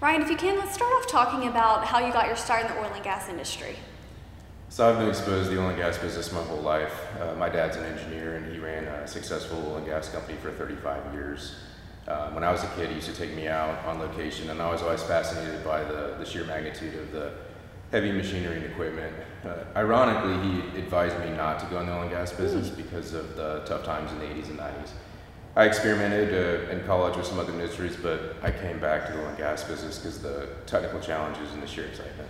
Ryan, if you can, let's start off talking about how you got your start in the oil and gas industry. So I've been exposed to the oil and gas business my whole life. Uh, my dad's an engineer and he ran a successful oil and gas company for 35 years. Uh, when I was a kid, he used to take me out on location and I was always fascinated by the, the sheer magnitude of the heavy machinery and equipment. Uh, ironically, he advised me not to go in the oil and gas business because of the tough times in the 80s and 90s. I experimented uh, in college with some other industries, but I came back to the oil and gas business because the technical challenges and the sheer excitement.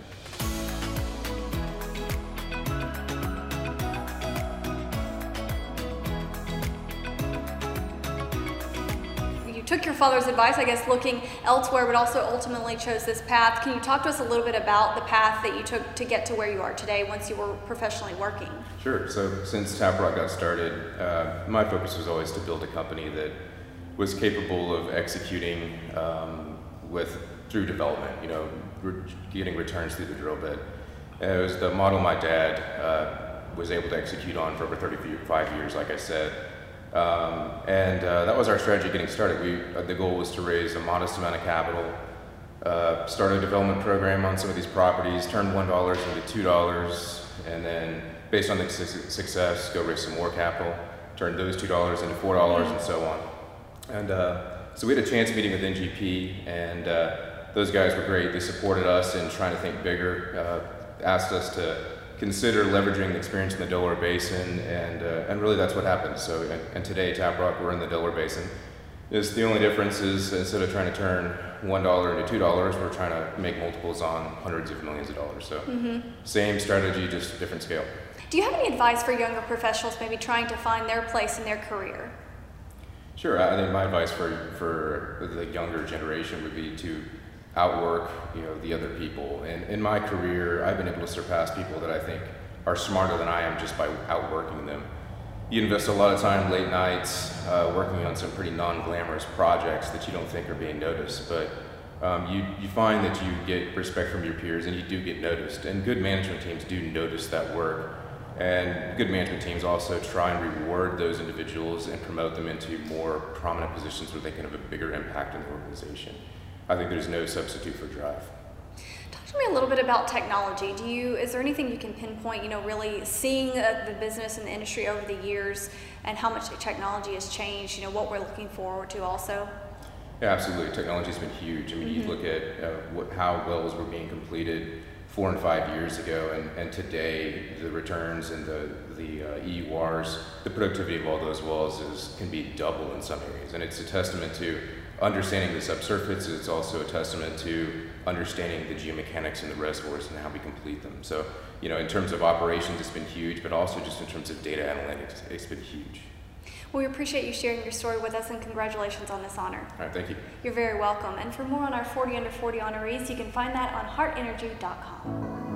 Took your father's advice, I guess, looking elsewhere, but also ultimately chose this path. Can you talk to us a little bit about the path that you took to get to where you are today once you were professionally working? Sure. So since Taprock got started, uh, my focus was always to build a company that was capable of executing um, with through development. You know, re- getting returns through the drill bit. And it was the model my dad uh, was able to execute on for over 35 years, like I said. Um, and uh, that was our strategy getting started. We, uh, the goal was to raise a modest amount of capital, uh, start a development program on some of these properties, turn $1 into $2, and then based on the su- success, go raise some more capital, turn those $2 into $4, and so on. And uh, so we had a chance meeting with NGP, and uh, those guys were great. They supported us in trying to think bigger, uh, asked us to consider leveraging the experience in the Delaware Basin, and, uh, and really that's what happened. So, and, and today, Taprock, we're in the Delaware Basin. Is the only difference is instead of trying to turn one dollar into two dollars, we're trying to make multiples on hundreds of millions of dollars. So, mm-hmm. same strategy, just different scale. Do you have any advice for younger professionals, maybe trying to find their place in their career? Sure. I think my advice for for the younger generation would be to outwork you know the other people. And in my career, I've been able to surpass people that I think are smarter than I am just by outworking them. You invest a lot of time late nights uh, working on some pretty non-glamorous projects that you don't think are being noticed, but um, you, you find that you get respect from your peers and you do get noticed. And good management teams do notice that work. And good management teams also try and reward those individuals and promote them into more prominent positions where they can have a bigger impact in the organization. I think there's no substitute for drive. Talk to me a little bit about technology. Do you is there anything you can pinpoint? You know, really seeing uh, the business and the industry over the years and how much technology has changed. You know, what we're looking forward to also. Yeah, absolutely. Technology has been huge. I mean, mm-hmm. you look at uh, what, how wells were being completed four and five years ago, and, and today the returns and the the uh, EURs, the productivity of all those wells is can be double in some areas, and it's a testament to understanding the subsurface is also a testament to understanding the geomechanics in the reservoirs and how we complete them. So, you know, in terms of operations, it's been huge, but also just in terms of data analytics, it's been huge. Well, we appreciate you sharing your story with us and congratulations on this honor. All right, thank you. You're very welcome. And for more on our 40 under 40 honorees, you can find that on hartenergy.com.